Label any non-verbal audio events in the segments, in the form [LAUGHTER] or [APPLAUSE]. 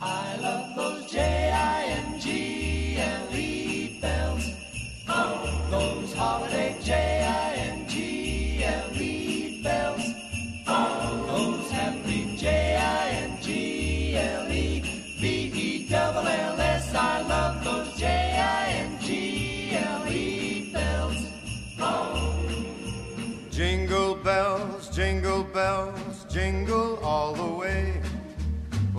I love those J-I-N-G-L-E bells. Oh, those holiday J-I-N-G-L-E bells. Oh, those happy J-I-N-G-L-E B-E-double-L-S. I love those J-I-N-G-L-E bells. Jingle bells, jingle bells, jingle all the way.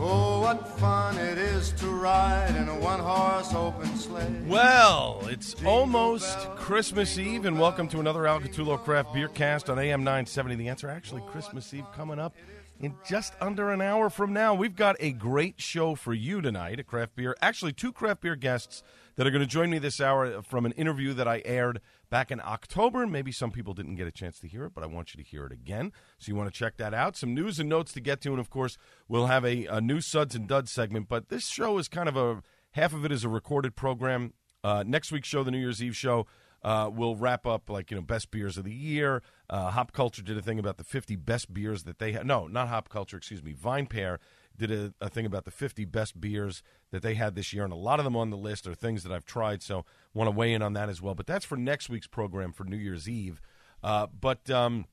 Oh, what fun it is to ride in a one horse open sleigh. Well, it's almost Christmas Eve, and welcome to another Al Gattullo Craft Beer Cast on AM 970. The answer actually, Christmas Eve coming up in just under an hour from now. We've got a great show for you tonight at Craft Beer. Actually, two craft beer guests that are going to join me this hour from an interview that I aired back in October. Maybe some people didn't get a chance to hear it, but I want you to hear it again. So you want to check that out. Some news and notes to get to, and of course, we'll have a, a new Suds and Duds segment. But this show is kind of a half of it is a recorded program. Uh, next week's show, the New Year's Eve show, uh, we'll wrap up like you know best beers of the year. Uh, Hop Culture did a thing about the 50 best beers that they had. No, not Hop Culture. Excuse me. Vine Pair did a, a thing about the 50 best beers that they had this year, and a lot of them on the list are things that I've tried. So want to weigh in on that as well. But that's for next week's program for New Year's Eve. Uh, but um,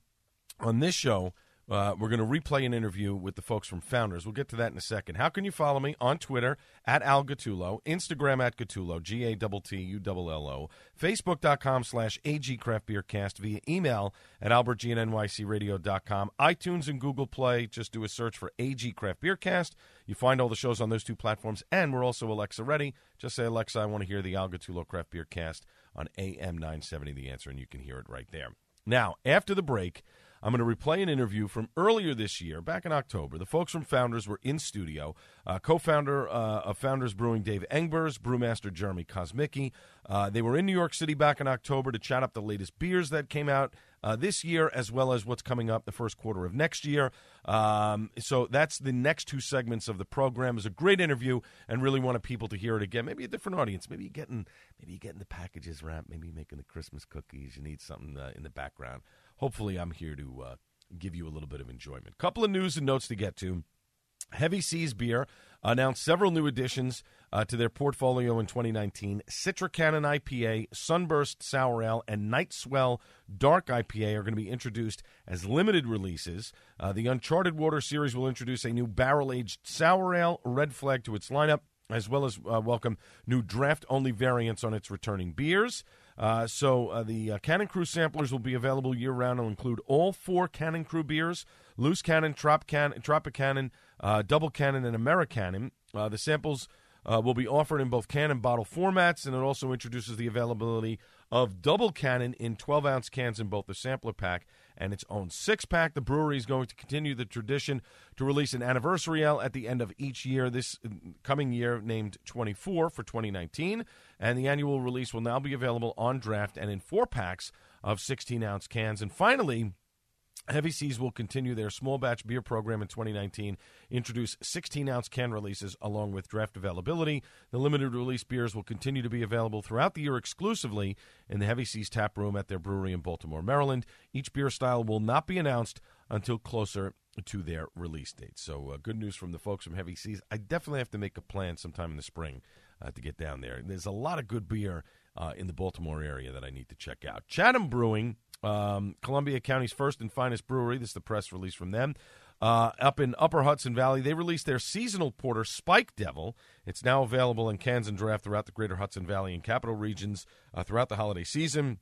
on this show. Uh, we're going to replay an interview with the folks from Founders. We'll get to that in a second. How can you follow me on Twitter at Al Gattullo, Instagram at Gattullo, G A T T U L L O, Facebook.com slash AG Craft Beer Cast via email at AlbertG and NYCRadio.com, iTunes and Google Play. Just do a search for AG Craft Beer Cast. You find all the shows on those two platforms, and we're also Alexa ready. Just say, Alexa, I want to hear the Al Gattullo Craft Beer Cast on AM 970, the answer, and you can hear it right there. Now, after the break, I'm going to replay an interview from earlier this year, back in October. The folks from Founders were in studio. Uh, co-founder uh, of Founders Brewing, Dave Engbers, brewmaster Jeremy Kosmicki. Uh, they were in New York City back in October to chat up the latest beers that came out uh, this year, as well as what's coming up the first quarter of next year. Um, so that's the next two segments of the program. Was a great interview, and really wanted people to hear it again. Maybe a different audience. Maybe you're getting, maybe you're getting the packages wrapped. Maybe you're making the Christmas cookies. You need something uh, in the background hopefully I'm here to uh, give you a little bit of enjoyment. Couple of news and notes to get to. Heavy Seas Beer announced several new additions uh, to their portfolio in 2019. Citra Cannon IPA, Sunburst Sour Ale, and Night Swell Dark IPA are going to be introduced as limited releases. Uh, the Uncharted Water series will introduce a new barrel aged sour ale, Red Flag, to its lineup, as well as uh, welcome new draft only variants on its returning beers. Uh, so uh, the uh, Cannon Crew samplers will be available year round. It'll include all four Cannon Crew beers: Loose Cannon, Trop Can- Tropicannon, uh, Double Cannon, and Americannon. Uh, the samples will be offered in both can and bottle formats, and it also introduces the availability of Double Cannon in 12 ounce cans in both the sampler pack and its own six pack. The brewery is going to continue the tradition to release an anniversary ale at the end of each year. This uh, coming year, named 24 for 2019, and the annual release will now be available on draft and in four packs of 16 ounce cans. And finally, Heavy Seas will continue their small batch beer program in 2019, introduce 16 ounce can releases along with draft availability. The limited release beers will continue to be available throughout the year exclusively in the Heavy Seas tap room at their brewery in Baltimore, Maryland. Each beer style will not be announced until closer to their release date. So, uh, good news from the folks from Heavy Seas. I definitely have to make a plan sometime in the spring uh, to get down there. There's a lot of good beer uh, in the Baltimore area that I need to check out. Chatham Brewing um, Columbia County's first and finest brewery. This is the press release from them. Uh, up in Upper Hudson Valley, they released their seasonal porter, Spike Devil. It's now available in cans and draft throughout the greater Hudson Valley and capital regions uh, throughout the holiday season.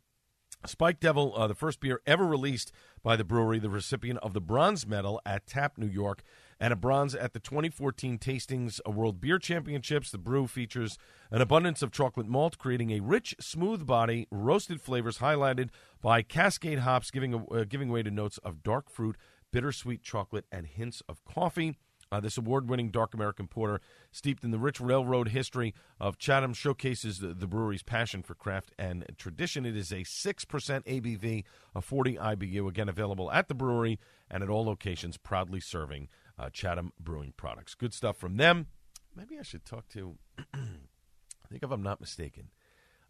Spike Devil, uh, the first beer ever released by the brewery, the recipient of the bronze medal at TAP New York and a bronze at the 2014 Tastings of World Beer Championships. The brew features an abundance of chocolate malt, creating a rich, smooth body, roasted flavors highlighted by Cascade hops, giving uh, giving way to notes of dark fruit, bittersweet chocolate, and hints of coffee. Uh, this award winning dark American porter, steeped in the rich railroad history of Chatham, showcases the, the brewery's passion for craft and tradition. It is a 6% ABV, a 40 IBU, again available at the brewery and at all locations, proudly serving uh, Chatham Brewing products. Good stuff from them. Maybe I should talk to, [CLEARS THROAT] I think if I'm not mistaken,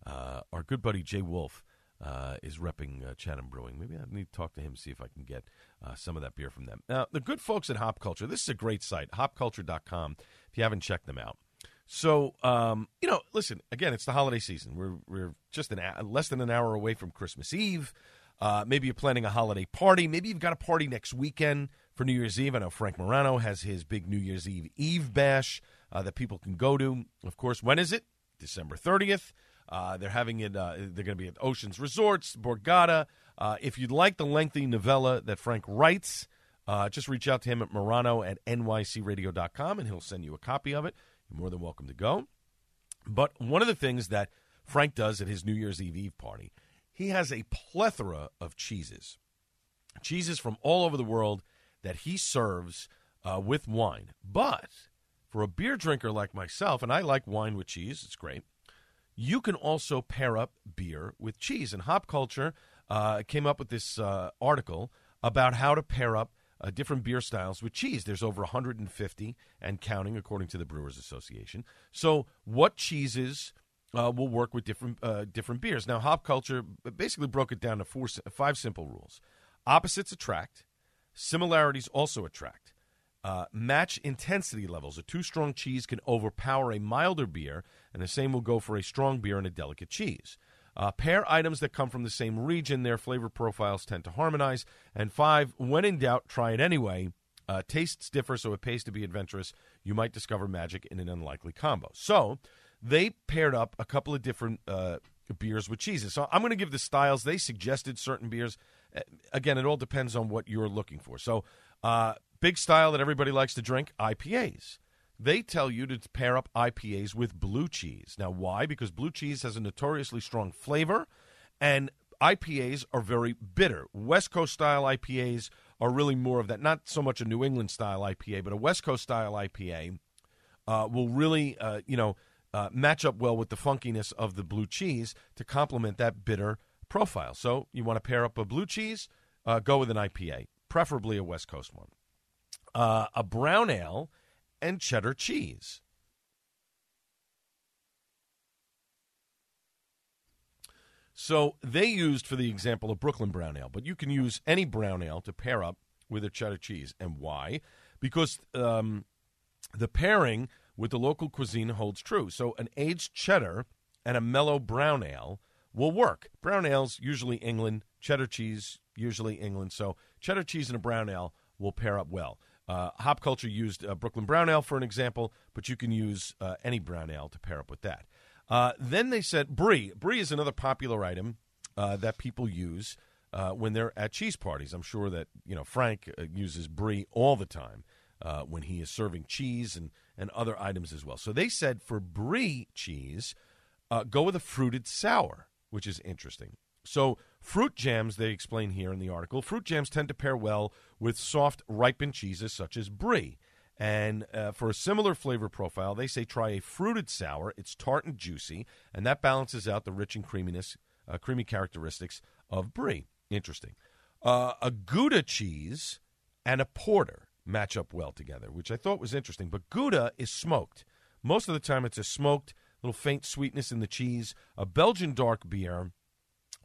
uh, our good buddy Jay Wolf uh, is repping uh, Chatham Brewing. Maybe I need to talk to him, see if I can get uh, some of that beer from them. Now, the good folks at Hop Culture, this is a great site, hopculture.com, if you haven't checked them out. So, um, you know, listen, again, it's the holiday season. We're, we're just an, less than an hour away from Christmas Eve. Uh, maybe you're planning a holiday party. Maybe you've got a party next weekend for New Year's Eve. I know Frank Morano has his big New Year's Eve Eve bash uh, that people can go to. Of course, when is it? December 30th. Uh, they're having it. Uh, they're going to be at Oceans Resorts, Borgata. Uh, if you'd like the lengthy novella that Frank writes, uh, just reach out to him at Morano at nycradio.com and he'll send you a copy of it. You're more than welcome to go. But one of the things that Frank does at his New Year's Eve Eve party, he has a plethora of cheeses, cheeses from all over the world that he serves uh, with wine. But for a beer drinker like myself, and I like wine with cheese, it's great. You can also pair up beer with cheese. And Hop Culture uh, came up with this uh, article about how to pair up uh, different beer styles with cheese. There's over 150 and counting, according to the Brewers Association. So, what cheeses uh, will work with different uh, different beers? Now, Hop Culture basically broke it down to four, five simple rules: opposites attract, similarities also attract. Uh, match intensity levels. A too strong cheese can overpower a milder beer, and the same will go for a strong beer and a delicate cheese. Uh, pair items that come from the same region, their flavor profiles tend to harmonize. And five, when in doubt, try it anyway. Uh, tastes differ, so it pays to be adventurous. You might discover magic in an unlikely combo. So they paired up a couple of different uh, beers with cheeses. So I'm going to give the styles. They suggested certain beers. Uh, Again, it all depends on what you're looking for. So, uh, big style that everybody likes to drink IPAs. They tell you to pair up IPAs with blue cheese. Now, why? Because blue cheese has a notoriously strong flavor, and IPAs are very bitter. West Coast style IPAs are really more of that, not so much a New England style IPA, but a West Coast style IPA uh, will really, uh, you know, uh, match up well with the funkiness of the blue cheese to complement that bitter profile. So you want to pair up a blue cheese, uh, go with an IPA, preferably a West Coast one. Uh, a brown ale and cheddar cheese. So they used for the example a Brooklyn brown ale, but you can use any brown ale to pair up with a cheddar cheese. And why? Because um, the pairing with the local cuisine holds true. So an aged cheddar and a mellow brown ale will work. Brown ales usually England, cheddar cheese usually England. So cheddar cheese and a brown ale will pair up well. Uh, Hop Culture used uh, Brooklyn Brown Ale for an example, but you can use uh, any brown ale to pair up with that. Uh, then they said brie. Brie is another popular item uh, that people use uh, when they're at cheese parties. I'm sure that you know Frank uses brie all the time when he is serving cheese and and other items as well. So they said for brie cheese, go with a fruited sour, which is interesting. So fruit jams, they explain here in the article, fruit jams tend to pair well with soft ripened cheeses such as brie. And uh, for a similar flavor profile, they say try a fruited sour. It's tart and juicy, and that balances out the rich and creaminess, uh, creamy characteristics of brie. Interesting. Uh, a Gouda cheese and a porter match up well together, which I thought was interesting. But Gouda is smoked. Most of the time, it's a smoked, little faint sweetness in the cheese. A Belgian dark beer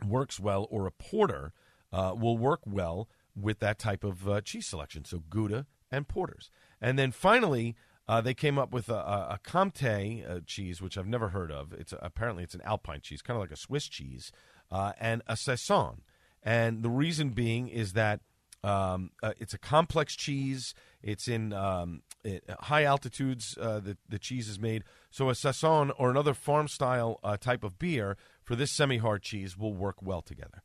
works well, or a porter uh, will work well with that type of uh, cheese selection. So Gouda and porters. And then finally, uh, they came up with a, a, a Comte uh, cheese, which I've never heard of. It's a, apparently it's an Alpine cheese, kind of like a Swiss cheese, uh, and a Saison. And the reason being is that um, uh, it's a complex cheese. It's in um, it, high altitudes. Uh, the the cheese is made. So a saison or another farm style uh, type of beer for this semi hard cheese will work well together.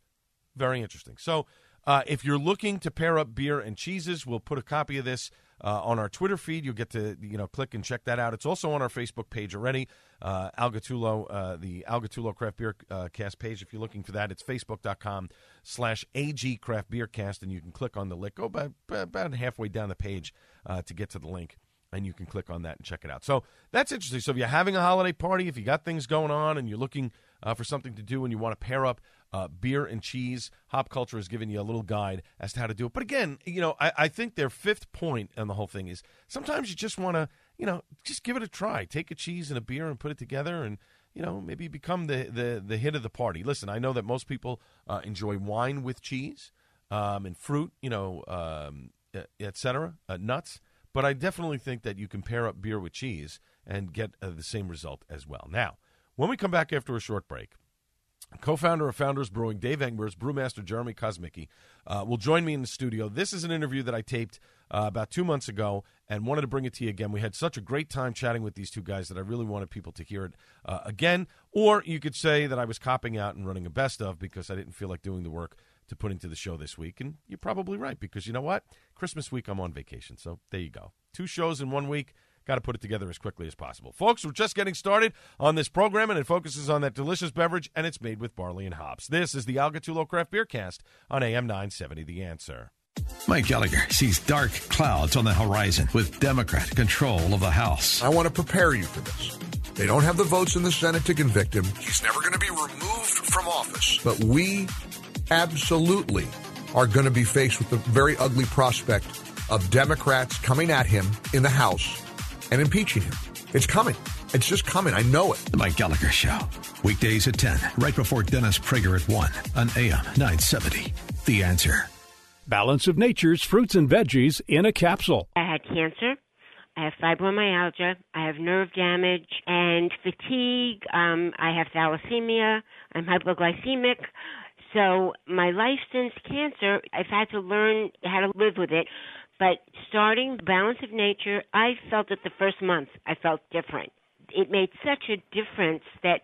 Very interesting. So Uh, if you're looking to pair up beer and cheeses, we'll put a copy of this uh, on our Twitter feed. You'll get to you know click and check that out. It's also on our Facebook page already. Uh, Al Gattullo, uh, the Al Gattullo Craft Beer uh, Cast page. If you're looking for that, it's facebook.com slash AG Craft Beer Cast, and you can click on the link. Go about, about halfway down the page uh, to get to the link and you can click on that and check it out. So that's interesting. So if you're having a holiday party, if you got things going on and you're looking uh, for something to do and you want to pair up uh, beer and cheese, Hop Culture has given you a little guide as to how to do it. But again, you know, I, I think their fifth point on the whole thing is sometimes you just want to, you know, just give it a try. Take a cheese and a beer and put it together and you know, maybe become the, the, the hit of the party. Listen, I know that most people uh, enjoy wine with cheese um, and fruit, you know, um, et cetera, uh, nuts. But I definitely think that you can pair up beer with cheese and get uh, the same result as well. Now, when we come back after a short break, co-founder of Founders Brewing, Dave Engbers, brewmaster Jeremy Kosmicki, uh, will join me in the studio. This is an interview that I taped uh, about two months ago and wanted to bring it to you again. We had such a great time chatting with these two guys that I really wanted people to hear it uh, again. Or you could say that I was copping out and running a best of because I didn't feel like doing the work to put into the show this week. And you're probably right because you know what? Christmas week, I'm on vacation. So there you go. Two shows in one week. Got to put it together as quickly as possible. Folks, we're just getting started on this program, and it focuses on that delicious beverage, and it's made with barley and hops. This is the Al Gattullo Craft Beer Cast on AM 970 The Answer. Mike Gallagher sees dark clouds on the horizon with Democrat control of the House. I want to prepare you for this. They don't have the votes in the Senate to convict him. He's never going to be removed from office. But we absolutely are going to be faced with the very ugly prospect of Democrats coming at him in the House and impeaching him. It's coming. It's just coming. I know it. The Mike Gallagher Show. Weekdays at 10, right before Dennis Prager at 1 on AM 970. The answer. Balance of Nature's fruits and veggies in a capsule. I had cancer. I have fibromyalgia. I have nerve damage and fatigue. Um, I have thalassemia. I'm hypoglycemic. So my life since cancer, I've had to learn how to live with it. But starting Balance of Nature, I felt it the first month. I felt different. It made such a difference that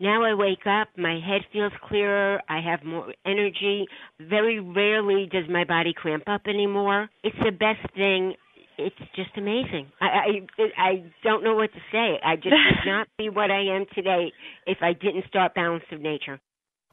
now I wake up, my head feels clearer, I have more energy. Very rarely does my body cramp up anymore. It's the best thing. It's just amazing. I I, I don't know what to say. I just would [LAUGHS] not be what I am today if I didn't start Balance of Nature.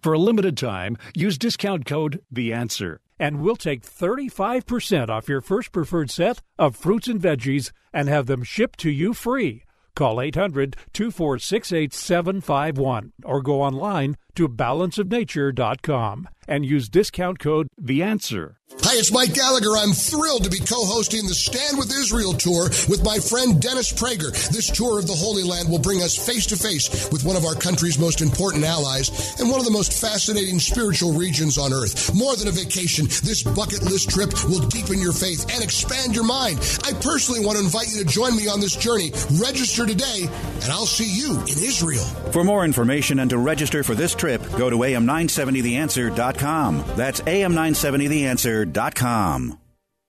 For a limited time, use discount code The Answer, and we'll take 35% off your first preferred set of fruits and veggies and have them shipped to you free. Call 800 246 8751 or go online to balanceofnature.com and use discount code The Answer. Hi, it's Mike Gallagher. I'm thrilled to be co-hosting the Stand with Israel tour with my friend Dennis Prager. This tour of the Holy Land will bring us face to face with one of our country's most important allies and one of the most fascinating spiritual regions on earth. More than a vacation, this bucket list trip will deepen your faith and expand your mind. I personally want to invite you to join me on this journey. Register today, and I'll see you in Israel. For more information and to register for this trip, go to am970theanswer.com. That's am970theanswer.com.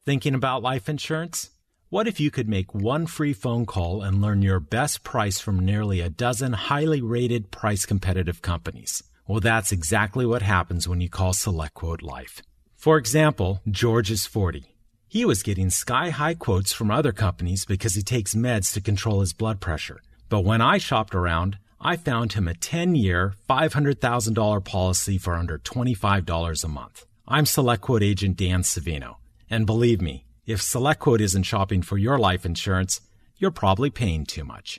Thinking about life insurance? What if you could make one free phone call and learn your best price from nearly a dozen highly rated price competitive companies? Well, that's exactly what happens when you call SelectQuote Life. For example, George is 40. He was getting sky high quotes from other companies because he takes meds to control his blood pressure. But when I shopped around, I found him a 10 year, $500,000 policy for under $25 a month. I'm SelectQuote agent Dan Savino. And believe me, if SelectQuote isn't shopping for your life insurance, you're probably paying too much.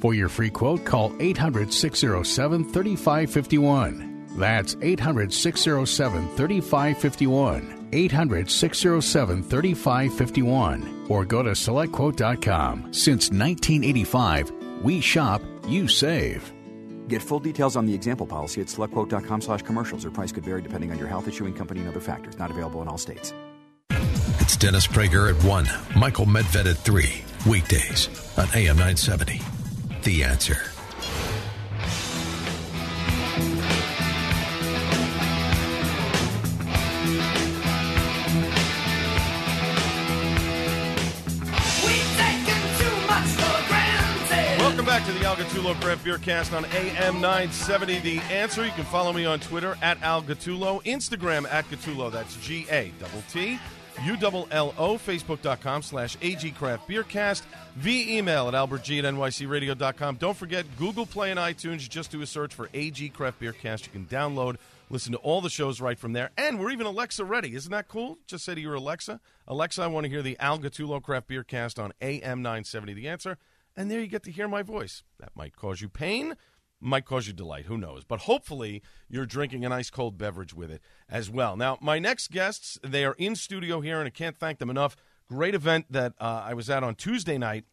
For your free quote, call 800 607 3551. That's 800 607 3551. 800 607 3551. Or go to selectquote.com. Since 1985, we shop, you save. Get full details on the example policy at selectquote.com slash commercials. Or price could vary depending on your health issuing company and other factors. Not available in all states. It's Dennis Prager at 1, Michael Medved at 3, weekdays on AM 970. The answer. Al Gattullo Craft Beer Cast on AM 970. The answer, you can follow me on Twitter at Al Gattullo, Instagram at Gattullo, that's G A double T. U double L O, Facebook.com slash AG Craft Beer Cast, via email at AlbertG at NYCRadio.com. Don't forget Google Play and iTunes. Just do a search for AG Craft Beer Cast. You can download, listen to all the shows right from there. And we're even Alexa ready. Isn't that cool? Just say to your Alexa, Alexa, I want to hear the Al Gattulo Craft Beer Cast on AM 970. The answer. And there you get to hear my voice. That might cause you pain might cause you delight. Who knows? But hopefully, you're drinking an ice cold beverage with it as well. Now, my next guests, they are in studio here, and I can't thank them enough. Great event that uh, I was at on Tuesday night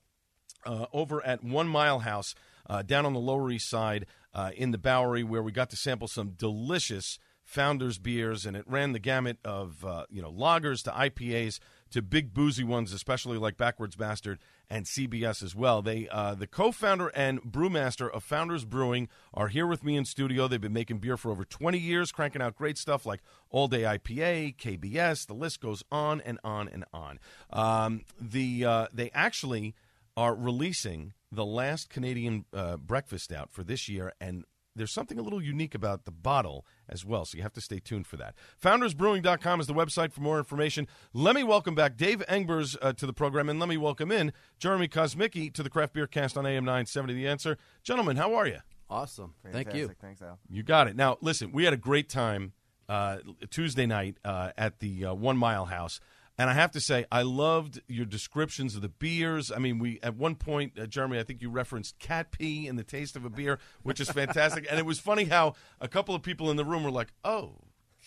uh, over at One Mile House uh, down on the Lower East Side uh, in the Bowery, where we got to sample some delicious Founders beers, and it ran the gamut of uh, you know lagers to IPAs to big boozy ones, especially like Backwoods Bastard and CBS as well. They, uh, the co-founder and brewmaster of Founders Brewing, are here with me in studio. They've been making beer for over 20 years, cranking out great stuff like All Day IPA, KBS. The list goes on and on and on. Um, the uh, they actually are releasing the last Canadian uh, breakfast out for this year, and there's something a little unique about the bottle as well, so you have to stay tuned for that. FoundersBrewing.com is the website for more information. Let me welcome back Dave Engbers uh, to the program, and let me welcome in Jeremy Kosmicki to the Craft Beer Cast on AM 970 The Answer. Gentlemen, how are you? Awesome. Thank you. Thanks, Al. You got it. Now, listen, we had a great time uh, Tuesday night uh, at the uh, One Mile House. And I have to say, I loved your descriptions of the beers. I mean, we at one point, uh, Jeremy, I think you referenced cat pee and the taste of a beer, which is fantastic. and it was funny how a couple of people in the room were like, "Oh,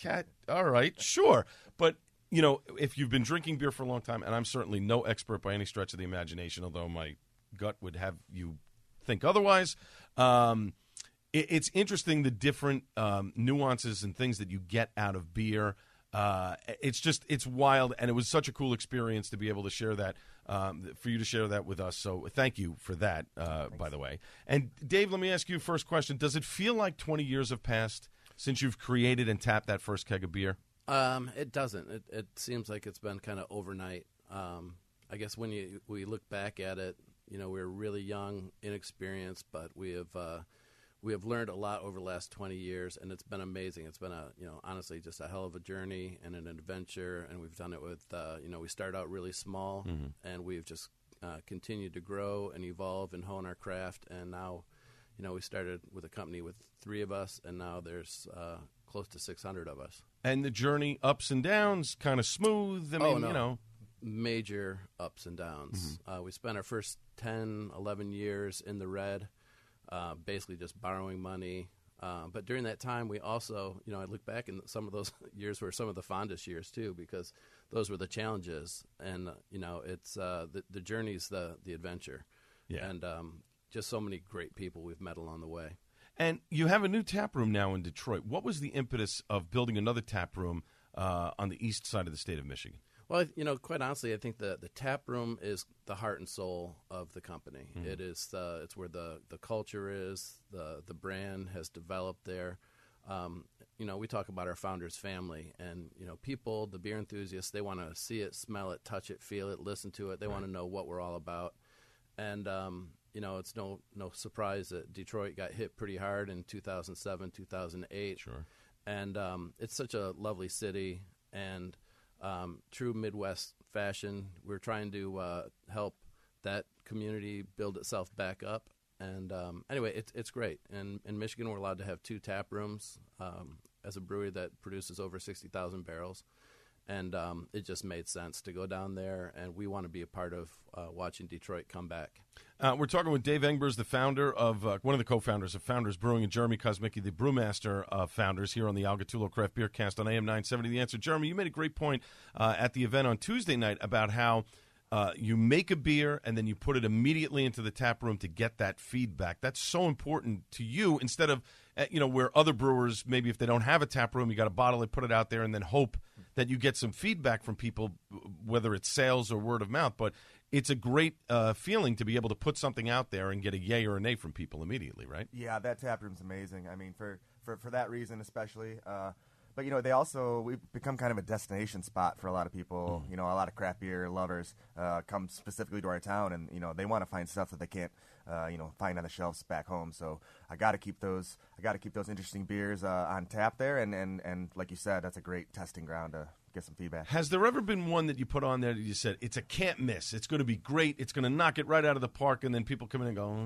cat, all right, sure." But you know, if you've been drinking beer for a long time, and I'm certainly no expert by any stretch of the imagination, although my gut would have you think otherwise. Um, it, it's interesting the different um, nuances and things that you get out of beer. Uh, it's just it's wild, and it was such a cool experience to be able to share that um, for you to share that with us. So thank you for that, uh, by the way. And Dave, let me ask you first question: Does it feel like 20 years have passed since you've created and tapped that first keg of beer? Um, it doesn't. It, it seems like it's been kind of overnight. Um, I guess when you we look back at it, you know, we are really young, inexperienced, but we have uh, we have learned a lot over the last 20 years, and it's been amazing. It's been a you know honestly just a hell of a journey and an adventure, and we've done it with uh, you know we started out really small, Mhm. and we've just uh, continued to grow and evolve and hone our craft, and now you know we started with a company with three of us, and now there's uh, close to 600 of us. And the journey, ups and downs, kind of smooth. I mean, oh, no. you know, major ups and downs. Uh, we spent our first 10, 11 years in the red, uh, basically just borrowing money. Uh, but during that time, we also, you know, I look back and some of those [LAUGHS] years were some of the fondest years too, because those were the challenges, and uh, you know, it's uh, the the journey's the the adventure, Yeah. and um, just so many great people we've met along the way. And you have a new tap room now in Detroit. What was the impetus of building another tap room uh, on the east side of the state of Michigan? Well, you know, quite honestly, I think the the tap room is the heart and soul of the company. Mhm. It is uh, it's where the the culture is. the The brand has developed there. Um, you know, we talk about our founders' family, and you know, people, the beer enthusiasts, they want to see it, smell it, touch it, feel it, listen to it. They want to know what we're all about. And um, you know, it's no no surprise that Detroit got hit pretty hard in 2007, 2008. Sure. And um, it's such a lovely city, and um, true Midwest fashion. We're trying to uh, help that community build itself back up. And um, anyway, it's it's great. And in Michigan, we're allowed to have two tap rooms um, as a brewery that produces over sixty thousand barrels. And um, it just made sense to go down there, and we want to be a part of uh, watching Detroit come back. Uh, we're talking with Dave Engbers, the founder of uh, one of the co-founders of Founders Brewing, and Jeremy Kosmicki, the brewmaster of Founders, here on the Al Gattullo Craft Beer Cast on AM 970. The answer, Jeremy, you made a great point uh, at the event on Tuesday night about how uh, you make a beer and then you put it immediately into the tap room to get that feedback. That's so important to you instead of uh, you know where other brewers maybe if they don't have a tap room, you got to bottle it, put it out there, and then hope that you get some feedback from people, whether it's sales or word of mouth. But it's a great uh, feeling to be able to put something out there and get a yay or a nay from people immediately, right? Yeah, that tap room's amazing. I mean, for for, for that reason especially. Uh, but you know, they also we've become kind of a destination spot for a lot of people. Mm. You know, a lot of craft beer lovers uh, come specifically to our town, and you know, they want to find stuff that they can't, uh, you know, find on the shelves back home. So I got to keep those. I got to keep those interesting beers uh, on tap there, and, and and like you said, that's a great testing ground to get some feedback. Has there ever been one that you put on there that you said it's a can't miss? It's going to be great. It's going to knock it right out of the park, and then people come in and go,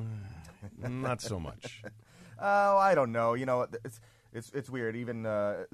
"Mm, not so much. [LAUGHS] Oh, I don't know. You know, it's it's it's weird. Even uh,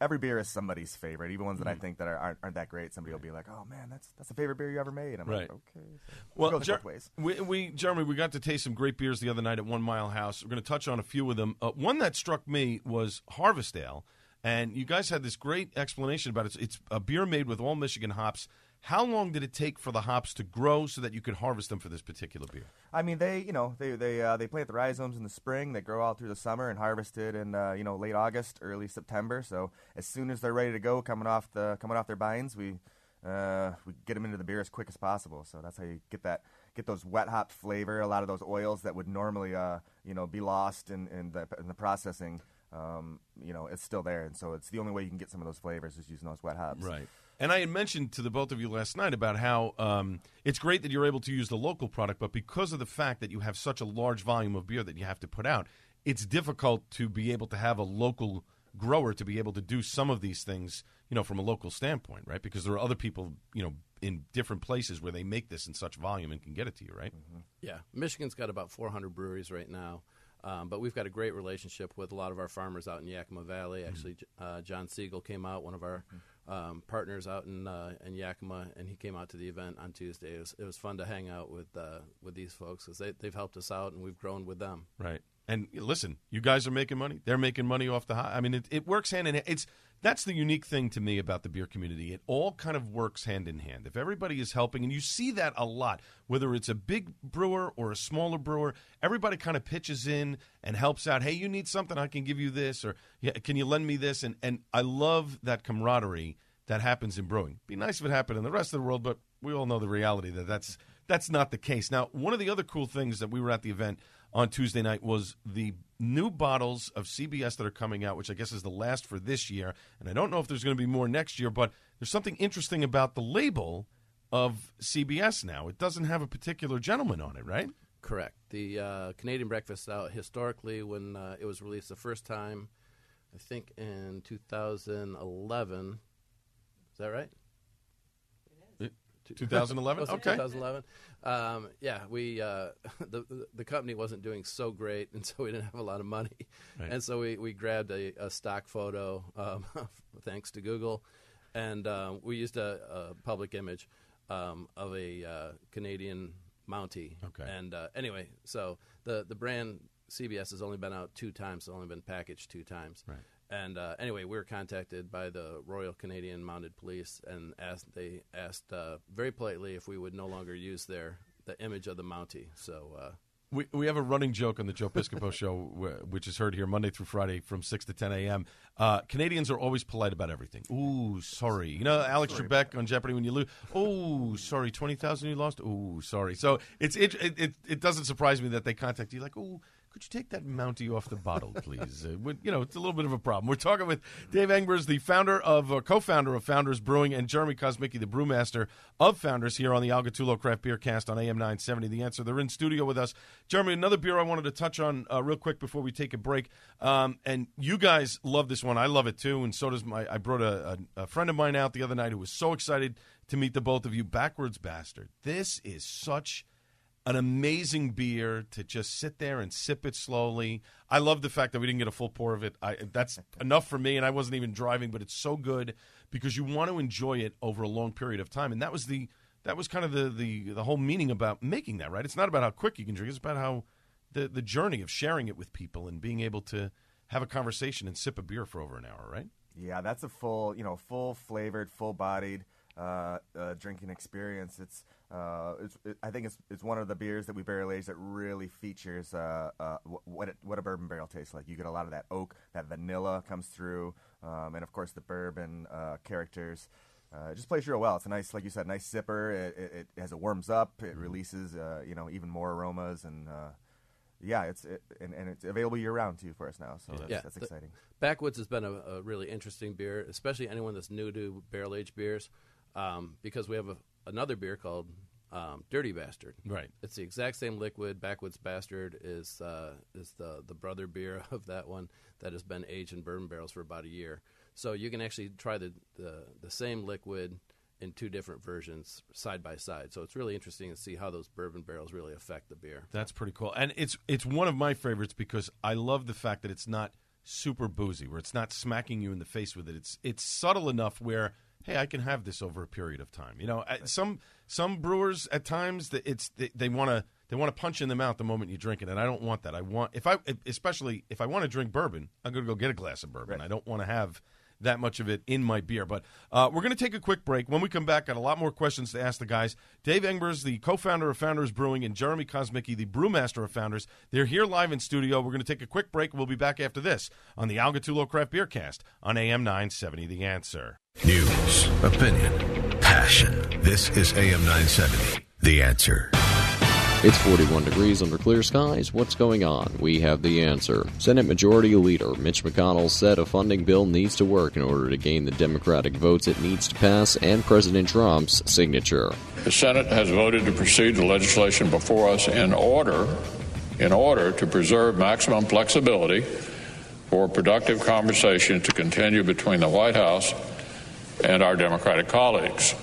every beer is somebody's favorite. Even ones that I Mhm. think that are, aren't, aren't that great. Somebody will be like, "Oh man, that's that's the favorite beer you ever made." I'm Right. like, "Okay." So Well, Jer- ways. we, we, Jeremy, we got to taste some great beers the other night at One Mile House. We're going to touch on a few of them. Uh, one that struck me was Harvest Ale, and you guys had this great explanation about it. It's, it's a beer made with all Michigan hops. How long did it take for the hops to grow so that you could harvest them for this particular beer? I mean, they you know they they uh, they plant the rhizomes in the spring. They grow out through the summer and harvested in uh, you know late August, early September. So as soon as they're ready to go, coming off the coming off their bines, we uh, we get them into the beer as quick as possible. So that's how you get that get those wet hop flavor. A lot of those oils that would normally uh, you know be lost in in the in the processing. Um, you know, it's still there, and so it's the only way you can get some of those flavors is using those wet hops. Right. And I had mentioned to the both of you last night about how um, it's great that you're able to use the local product, but because of the fact that you have such a large volume of beer that you have to put out, it's difficult to be able to have a local grower to be able to do some of these things, you know, from a local standpoint, right? Because there are other people, you know, in different places where they make this in such volume and can get it to you, right? Yeah, Michigan's got about 400 breweries right now, um, but we've got a great relationship with a lot of our farmers out in Yakima Valley. Actually, J- uh, John Siegel came out, one of our um, partners out in uh, in Yakima, and he came out to the event on Tuesday. It was, it was fun to hang out with uh, with these folks because they, they've helped us out, and we've grown with them. Right. And listen, you guys are making money. They're making money off the high. I mean, it, it works hand in hand. It's that's the unique thing to me about the beer community. It all kind of works hand in hand. If everybody is helping, and you see that a lot, whether it's a big brewer or a smaller brewer, everybody kind of pitches in and helps out. Hey, you need something? I can give you this, or yeah, can you lend me this? And and I love that camaraderie that happens in brewing. Be nice if it happened in the rest of the world, but we all know the reality that that's that's not the case. Now, one of the other cool things that we were at the event on Tuesday night was the new bottles of CBS that are coming out, which I guess is the last for this year. And I don't know if there's going to be more next year, but there's something interesting about the label of CBS now. It doesn't have a particular gentleman on it, right? Correct. The uh, Canadian Breakfast Stout, historically, when uh, it was released the first time, I think in 2011. Is that right? It- 2011? Okay. 2011. Um, yeah, we uh, [LAUGHS] the the- company wasn't doing so great, and [LAUGHS] so we didn't have a lot of money, Right. and so we, we grabbed a, a stock photo, um, [LAUGHS] thanks to Google, and um, we used a, a public image um, of a uh, Canadian Mountie. Okay. And uh, anyway, so the the brand CBS has only been out two times. It's only been packaged two times. Right. And uh, anyway, we were contacted by the Royal Canadian Mounted Police, and asked they asked uh, very politely if we would no longer use their the image of the Mountie. So uh, We, we have a running joke on the Joe Piscopo [LAUGHS] show, which is heard here Monday through Friday from 6 to 10 a.m. Uh, Canadians are always polite about everything. Ooh, sorry. You know, Alex Trebek on Jeopardy when you lose. Oh, sorry, 20,000 you lost? Ooh, sorry. So it's it, it, it, it doesn't surprise me that they contact you like, ooh, could you take that Mountie off the bottle, please? uh, you know, it's a little bit of a problem. We're talking with Dave Engbers, the founder of, uh, co-founder of Founders Brewing, and Jeremy Kosmicki, the brewmaster of Founders, here on the Al Gattullo Craft Beer Cast on AM 970. The answer, they're in studio with us. Jeremy, another beer I wanted to touch on uh, real quick before we take a break. Um, and you guys love this one. I love it too, and so does my. I brought a, a, a friend of mine out the other night who was so excited to meet the both of you. Backwoods Bastard. This is such an amazing beer to just sit there and sip it slowly. I love the fact that we didn't get a full pour of it. I, that's enough for me, and I wasn't even driving, but it's so good because you want to enjoy it over a long period of time, and that was the that was kind of the the the whole meaning about making that. Right? It's not about how quick you can drink; it's about how the the journey of sharing it with people and being able to have a conversation and sip a beer for over an hour. Right? Yeah, that's a full, you know, full flavored, full bodied uh, uh, drinking experience. It's, uh, it's it, I think it's it's one of the beers that we barrel age that really features uh, uh, what it, what a bourbon barrel tastes like. You get a lot of that oak, that vanilla comes through, um, and of course the bourbon uh, characters. Uh, it just plays real well. It's a nice, like you said, nice sipper. It, it, it as it warms up, it releases, uh, you know, even more aromas, and uh, yeah, it's it, and, and it's available year round too for us now. So that's, yeah, that's the- exciting. Backwoods has been a, a really interesting beer, especially anyone that's new to barrel aged beers, um, because we have a, another beer called um, Dirty Bastard. Right. It's the exact same liquid. Backwoods Bastard is uh, is the the brother beer [LAUGHS] of that one that has been aged in bourbon barrels for about a year. So you can actually try the the, the same liquid in two different versions side by side. So it's really interesting to see how those bourbon barrels really affect the beer. That's pretty cool, and it's it's one of my favorites because I love the fact that it's not super boozy, where it's not smacking you in the face with it. It's it's subtle enough where hey, I can have this over a period of time. You know, uh, some some brewers at times that it's they, want to they want to punch in the mouth the moment you drink it, and I don't want that. I want if I especially if I want to drink bourbon, I'm going to go get a glass of bourbon. I don't want to have that much of it in my beer. But uh, we're going to take a quick break. When we come back, got a lot more questions to ask the guys. Dave Engbers, the co-founder of Founders Brewing, and Jeremy Kosmicki, the brewmaster of Founders. They're here live in studio. We're going to take a quick break. We'll be back after this on the Al Gattullo Craft Beer Cast on AM 970 The Answer. News, opinion, passion. This is AM 970. The answer. It's 41 degrees under clear skies. What's going on? We have the answer. Senate Majority Leader Mitch McConnell said a funding bill needs to work in order to gain the Democratic votes it needs to pass and President Trump's signature. The Senate has voted to proceed the legislation before us in order in order to preserve maximum flexibility for productive conversation to continue between the White House and our Democratic colleagues.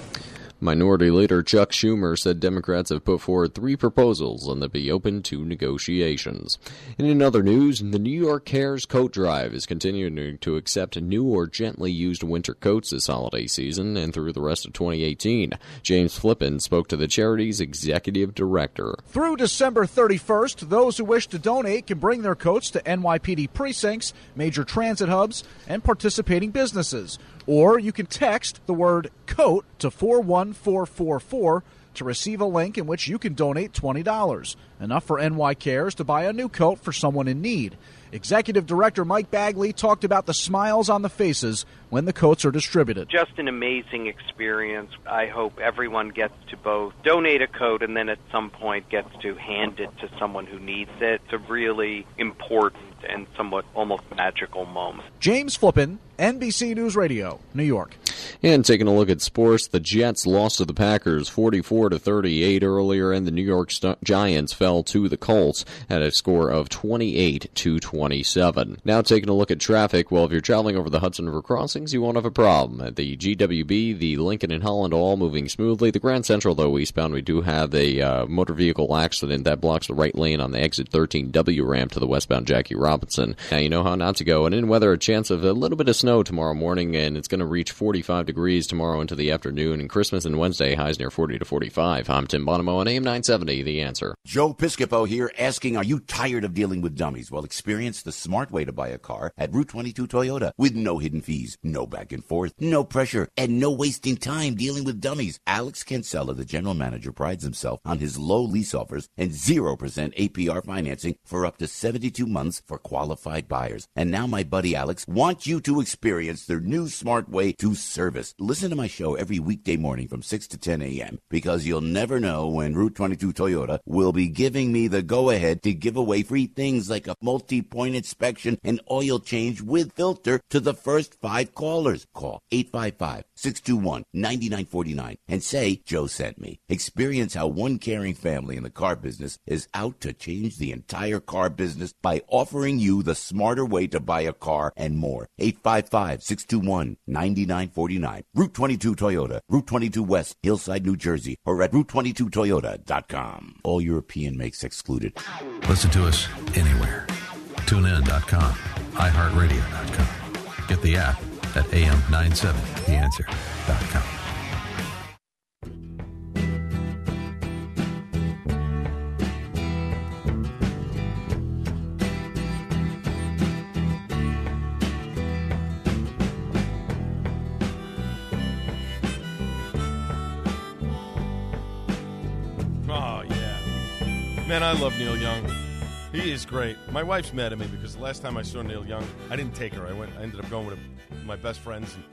Minority Leader Chuck Schumer said Democrats have put forward three proposals and they'll be open to negotiations. And in other news, the New York Cares Coat Drive is continuing to accept new or gently used winter coats this holiday season and through the rest of 2018. James Flippin spoke to the charity's executive director. Through December 31st, those who wish to donate can bring their coats to NYPD precincts, major transit hubs, and participating businesses. Or you can text the word COAT to 41444 to receive a link in which you can donate $20, enough for NY Cares to buy a new coat for someone in need. Executive Director Mike Bagley talked about the smiles on the faces when the coats are distributed. Just an amazing experience. I hope everyone gets to both donate a coat and then at some point gets to hand it to someone who needs it. It's a really important and somewhat almost magical moment. James Flippin, NBC News Radio, New York. And taking a look at sports, the Jets lost to the Packers 44 to 38 earlier, and the New York Giants fell to the Colts at a score of 28 to 27. Now taking a look at traffic, well, if you're traveling over the Hudson River crossings, you won't have a problem. At the GWB, the Lincoln and Holland all moving smoothly. The Grand Central, though, eastbound, we do have a uh, motor vehicle accident that blocks the right lane on the exit 13W ramp to the westbound Jackie Robinson. Now you know how not to go. And in weather, a chance of a little bit of snow tomorrow morning, and it's going to reach 45 degrees tomorrow into the afternoon. And Christmas and Wednesday highs near 40 to 45. I'm Tim Bonomo on AM 970. The answer. Joe Piscopo here asking, are you tired of dealing with dummies? Well, experience the smart way to buy a car at Route 22 Toyota with no hidden fees, no back and forth, no pressure, and no wasting time dealing with dummies. Alex Cancella, the general manager, prides himself on his low lease offers and 0% APR financing for up to 72 months for qualified buyers. And now my buddy Alex wants you to experience their new smart way to service. Listen to my show every weekday morning from 6 to 10 a.m. because you'll never know when Route 22 Toyota will be giving me the go ahead to give away free things like a multi point inspection and oil change with filter to the first five callers. Call 855 621 9949 and say Joe sent me. Experience how one caring family in the car business is out to change the entire car business by offering you the smarter way to buy a car and more. 855 621 9949. Route 22 Toyota, Route 22 West, Hillside, New Jersey, or at Route22Toyota.com. All European makes excluded. Listen to us anywhere. TuneIn.com, iHeartRadio.com. Get the app at AM970theanswer.com. love Neil Young. He is great. My wife's mad at me because the last time I saw Neil Young, I didn't take her. I went. I ended up going with my best friends and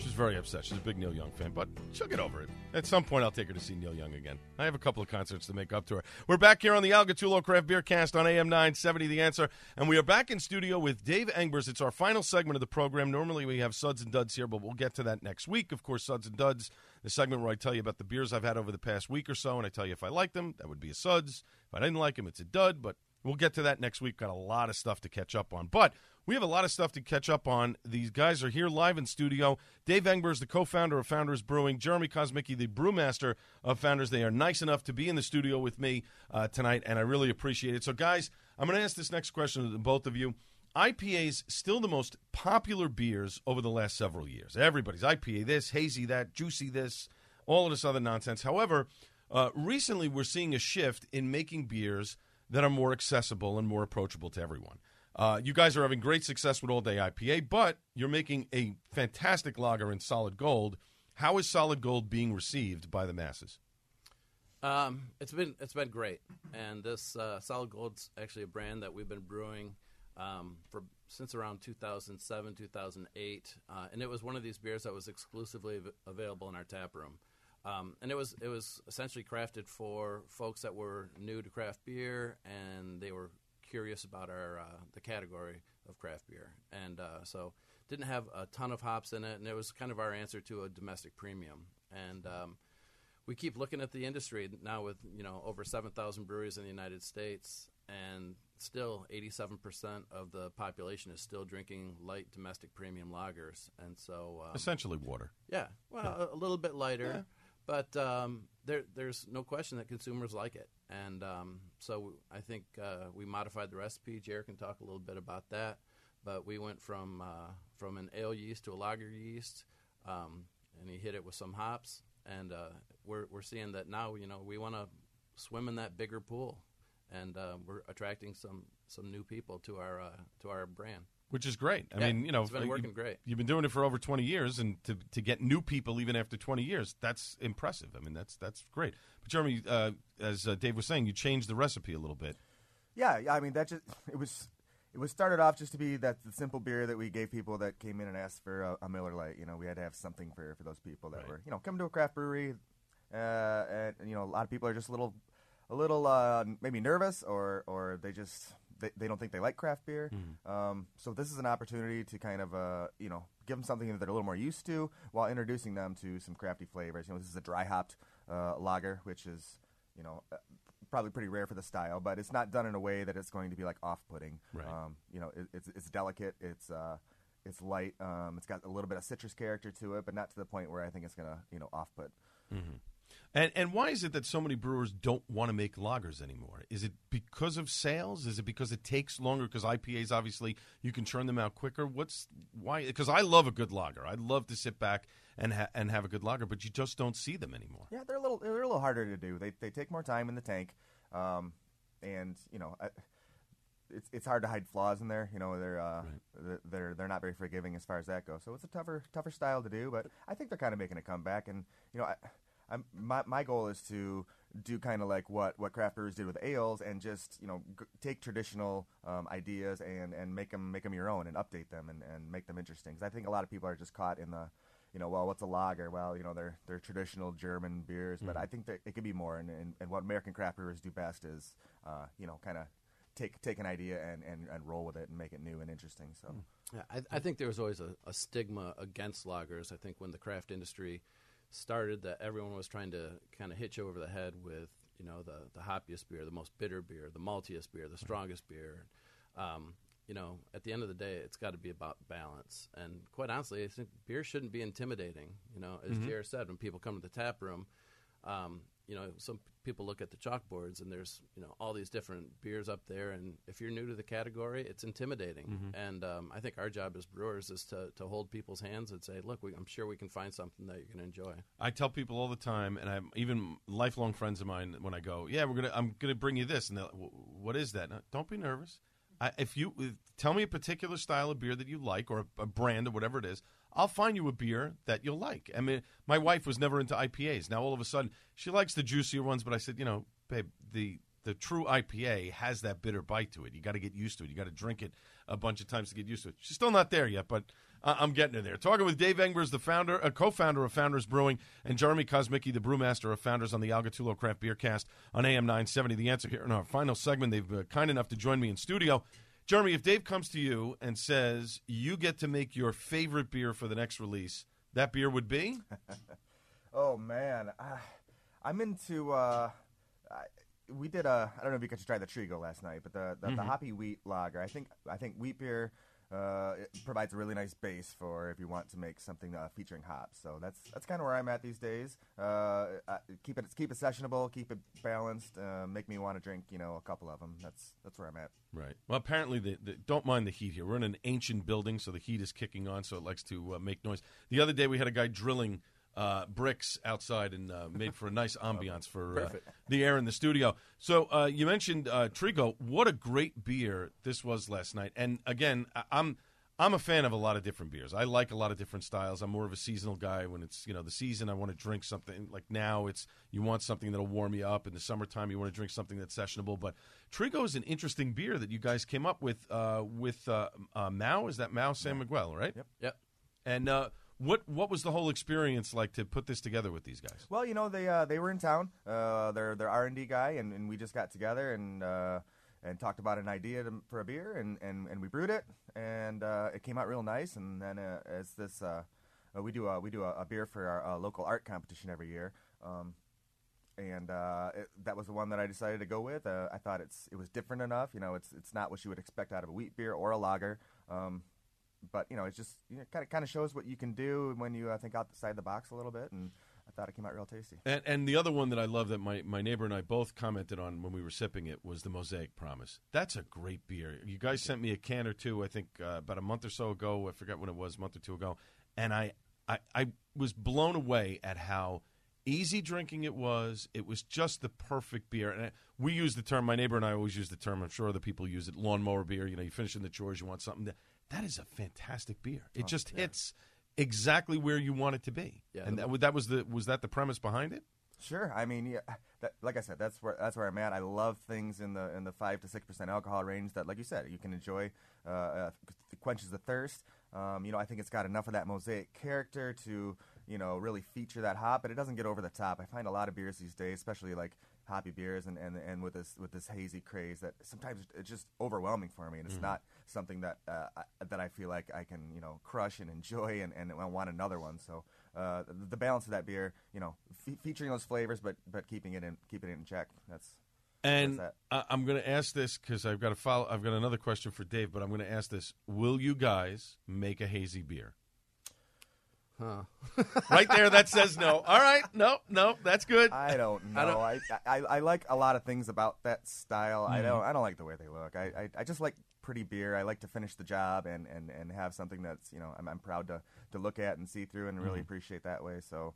She's very upset. She's a big Neil Young fan, but she'll get over it. At some point, I'll take her to see Neil Young again. I have a couple of concerts to make up to her. We're back here on the Al Gattullo Craft Beer Cast on AM 970 The Answer, and we are back in studio with Dave Engbers. It's our final segment of the program. Normally, we have Suds and Duds here, but we'll get to that next week. Of course, Suds and Duds, the segment where I tell you about the beers I've had over the past week or so, and I tell you if I like them, that would be a Suds. If I didn't like him, it's a Dud, but we'll get to that next week. Got a lot of stuff to catch up on. But we have a lot of stuff to catch up on. These guys are here live in studio. Dave Engbers, the co-founder of Founders Brewing. Jeremy Kosmicki, the brewmaster of Founders. They are nice enough to be in the studio with me uh, tonight, and I really appreciate it. So, guys, I'm going to ask this next question to both of you. IPAs still the most popular beers over the last several years. Everybody's IPA this, hazy that, juicy this, all of this other nonsense. However, uh, recently we're seeing a shift in making beers that are more accessible and more approachable to everyone. Uh, you guys are having great success with All Day IPA, but you're making a fantastic lager in Solid Gold. How is Solid Gold being received by the masses? Um, it's been it's been great, and this uh, Solid Gold's actually a brand that we've been brewing um, for since around 2007, 2008, uh, and it was one of these beers that was exclusively av- available in our tap room. Um, and it was it was essentially crafted for folks that were new to craft beer and they were curious about our uh, the category of craft beer, and uh, so didn't have a ton of hops in it, and it was kind of our answer to a domestic premium. And um, we keep looking at the industry now with you know over seven thousand breweries in the United States, and still eighty seven percent of the population is still drinking light domestic premium lagers, and so um, Essentially water. yeah, well, Yeah. A, a little bit lighter, Yeah. But um, there, there's no question that consumers like it, and um, so I think uh, we modified the recipe. Jared can talk a little bit about that, but we went from uh, from an ale yeast to a lager yeast, um, and he hit it with some hops, and uh, we're we're seeing that now. You know, we want to swim in that bigger pool, and uh, we're attracting some some new people to our uh, to our brand. Which is great. I Yeah, mean, you know, it's been you- working great. You've been doing it for over 20 years, and to, to get new people even after 20 years, that's impressive. I mean, that's that's great. But Jeremy, uh, as uh, Dave was saying, you changed the recipe a little bit. Yeah, yeah, I mean that just it was it was started off just to be that the simple beer that we gave people that came in and asked for a, a Miller Lite. You know, we had to have something for for those people that were you know come to a craft brewery, uh, and you know a lot of people are just a little a little uh, maybe nervous or or they just they, they don't think they like craft beer. Um, so this is an opportunity to kind of uh, you know give them something that they're a little more used to while introducing them to some crafty flavors. You know, this is a dry hopped uh, lager, which is you know uh, probably pretty rare for the style, but it's not done in a way that it's going to be like off-putting. Right. Um, you know, it, it's it's delicate. It's uh, it's light. Um, it's got a little bit of citrus character to it, but not to the point where I think it's gonna you know off-put. Mm-hmm. And and why is it that so many brewers don't want to make lagers anymore? Is it because of sales? Is it because it takes longer? Because IPAs obviously you can churn them out quicker. What's why? Because I love a good lager. I love to sit back and ha- and have a good lager, but you just don't see them anymore. Yeah, they're a little they're a little harder to do. They they take more time in the tank, um, and you know. I, it's it's hard to hide flaws in there. You know, they're uh, they're- they're they're not very forgiving as far as that goes. So it's a tougher tougher style to do, but I think they're kind of making a comeback. And you know, I, I'm, my my goal is to do kind of like what what craft brewers did with ales, and just you know g- take traditional um, ideas and and make them make them your own and update them and and make them interesting. 'Cause I think a lot of people are just caught in the you know, well, what's a lager? Well, you know, they're they're traditional German beers, but Mhm. I think that it could be more. And, and, and what American craft brewers do best is, uh, you know, kind of take take an idea and, and, and roll with it and make it new and interesting. So. Yeah, I, I think there was always a, a stigma against lagers. I think when the craft industry started, that everyone was trying to kind of hit you over the head with you know the the hoppiest beer, the most bitter beer, the maltiest beer, the strongest beer. Um, you know, at the end of the day, it's got to be about balance. And quite honestly, I think beer shouldn't be intimidating. You know, as. Jared said, when people come to the tap room, um, you know, some people look at the chalkboards and there's you know all these different beers up there, and if you're new to the category, it's intimidating. Mhm. And um, I think our job as brewers is to, to hold people's hands and say, look, we, I'm sure we can find something that you're going to enjoy. I tell people all the time, and I'm even lifelong friends of mine when I go, yeah, we're gonna, I'm gonna bring you this, and they're like, what is that? No, Don't be nervous. I, if you if- tell me a particular style of beer that you like, or a, a brand, or whatever it is, I'll find you a beer that you'll like. I mean, my wife was never into IPAs. Now all of a sudden, she likes the juicier ones, but I said, you know, babe, the the true IPA has that bitter bite to it. You got to get used to it. You got to drink it a bunch of times to get used to it. She's still not there yet, but Uh, I'm getting her there. Talking with Dave Engbers, the founder, a co-founder of Founders Brewing, and Jeremy Kosmicki, the brewmaster of Founders on the Al Gattullo Craft Beer Cast on AM 970. The answer here in our final segment. They've been kind enough to join me in studio. Jeremy, if Dave comes to you and says you get to make your favorite beer for the next release, that beer would be? [LAUGHS] oh man, I, I'm into. Uh, I, we did a. I don't know if you got to try the Trigo last night, but the the, the Mhm. hoppy wheat lager. I think I think wheat beer. Uh, it provides a really nice base for if you want to make something uh, featuring hops. So that's that's kind of where I'm at these days. Uh, keep it keep it sessionable, keep it balanced. Uh, make me want to drink, you know, a couple of them. That's that's where I'm at. Right. Well, apparently, the, the, don't mind the heat here. We're in an ancient building, so the heat is kicking on, so it likes to uh, make noise. The other day, we had a guy drilling uh, bricks outside and uh, made for a nice [LAUGHS] ambiance for uh, the air in the studio. So uh, you mentioned uh, Trigo. What a great beer this was last night. And again, I- I'm I'm a fan of a lot of different beers. I like a lot of different styles. I'm more of a seasonal guy. When it's you know the season, I want to drink something like now. It's you want something that'll warm you up. In the summertime, you want to drink something that's sessionable. But Trigo is an interesting beer that you guys came up with uh, with uh, uh, Mahou. Is that Mahou San Miguel, right? Yep. Yep. And uh, what what was the whole experience like to put this together with these guys? Well, you know, they uh, they were in town. Uh, they're they're R and D guy, and, and we just got together and uh, and talked about an idea to, for a beer, and, and, and we brewed it, and uh, it came out real nice. And then uh, as this, uh, uh, we do a we do a, a beer for our local art competition every year. Um, and uh, it, that was the one that I decided to go with. Uh, I thought it's it was different enough. You know, it's it's not what you would expect out of a wheat beer or a lager. Um, but you know, it's just you know, kind of kind of shows what you can do when you uh, think outside the box a little bit. And I thought it came out real tasty. And, and the other one that I love that my, my neighbor and I both commented on when we were sipping it was the Mosaic Promise. That's a great beer. You guys sent me a can or two, I think, uh, about a month or so ago. I forget when it was, a month or two ago. And I, I, I was blown away at how easy drinking it was. It was just the perfect beer. And we use the term, my neighbor and I always use the term, I'm sure other people use it, lawnmower beer. You know, you finish in the chores, you want something. That, that is a fantastic beer. It Oh, just yeah. hits exactly where you want it to be. Yeah, and that, that was the was that the premise behind it? Sure. I mean, yeah, that, like I said, that's where that's where I'm at. I love things in the in the five to six percent alcohol range that, like you said, you can enjoy. Uh, uh, quenches the thirst. Um, you know, I think it's got enough of that mosaic character to you know really feature that hop, but it doesn't get over the top. I find a lot of beers these days, especially like hoppy beers and, and, and with this with this hazy craze that sometimes it's just overwhelming for me and it's Mhm. not something that uh, I, that I feel like I can you know crush and enjoy and, and I want another one so uh, the, the balance of that beer you know fe- featuring those flavors but but keeping it in keeping it in check that's And that's I, I'm going to ask this because I've got to follow. I've got another question for Dave, but I'm going to ask this: Will you guys make a hazy beer? Huh. [LAUGHS] right there, that says no. All right, no, no, that's good. I don't know. I I, don't- I, I, like a lot of things about that style. I Mhm. don't I don't like the way they look. I, I, I just like pretty beer. I like to finish the job and, and, and have something that's you know I'm, I'm proud to, to look at and see through and really Mhm. appreciate that way. So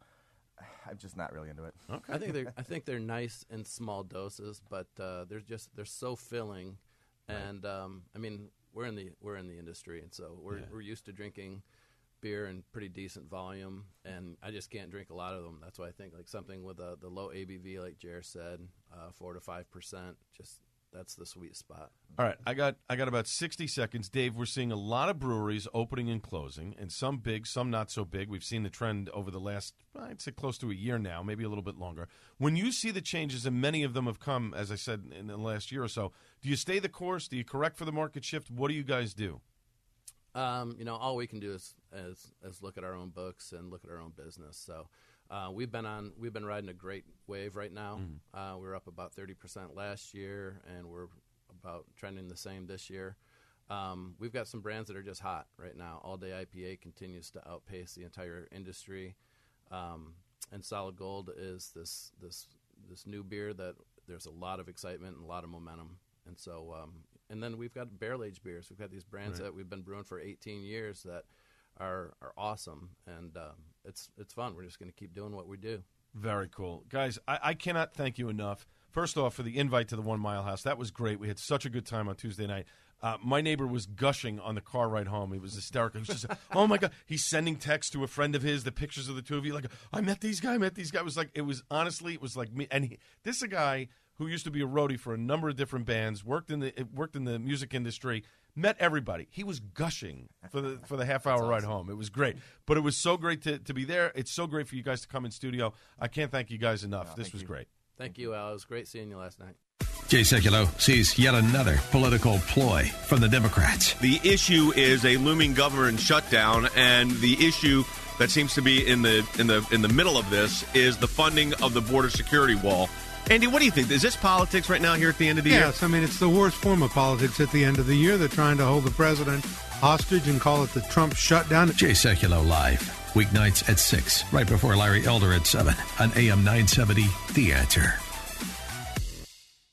[SIGHS] I'm just not really into it. Okay. I think they're I think they're nice in small doses, but uh, they're just they're so filling, and um, I mean we're in the we're in the industry, and so we're Yeah. we're used to drinking beer in pretty decent volume, and I just can't drink a lot of them. That's why I think like something with a, the low ABV, like Jer said, uh, four to five percent, just that's the sweet spot. All right, I got I got about 60 seconds. Dave, we're seeing a lot of breweries opening and closing, and some big, some not so big. We've seen the trend over the last, I'd say, close to a year now, maybe a little bit longer. When you see the changes, and many of them have come, as I said, in the last year or so, do you stay the course? Do you correct for the market shift? What do you guys do? Um, you know, all we can do is, is is look at our own books and look at our own business. So uh, we've been on we've been riding a great wave right now. Mhm. Uh, we're up about thirty percent last year, and we're about trending the same this year. Um, we've got some brands that are just hot right now. All Day IPA continues to outpace the entire industry, um, and Solid Gold is this this this new beer that there's a lot of excitement and a lot of momentum. And so, um, and then we've got barrel aged beers. We've got these brands Right. that we've been brewing for 18 years that are are awesome, and um, it's it's fun. We're just going to keep doing what we do. Very cool. Guys, I, I cannot thank you enough. First off, for the invite to the One Mile House. That was great. We had such a good time on Tuesday night. Uh, my neighbor was gushing on the car ride home. He was hysterical. He was just, [LAUGHS] oh my God. He's sending texts to a friend of his, the pictures of the two of you. Like, I met these guys, I met these guys. It was like, it was honestly, it was like me. And he, this is a guy who used to be a roadie for a number of different bands, worked in the eh, worked in the music industry, met everybody. He was gushing for the for the half hour ride home. It was great, but it was so great to, to be there. It's so great for you guys to come in studio. I can't thank you guys enough. this was great. Thank you, Al. It was great seeing you last night. Jay Sekulow sees yet another political ploy from the Democrats. The issue is a looming government shutdown, and the issue that seems to be in the in the in the middle of this is the funding of the border security wall. Andy, what do you think? Is this politics right now here at the end of the year? Yes, I mean it's the worst form of politics at the end of the year. They're trying to hold the president hostage and call it the Trump shutdown. Jay Sekulow live weeknights at six, right before Larry Elder at seven on AM nine seventy. The answer.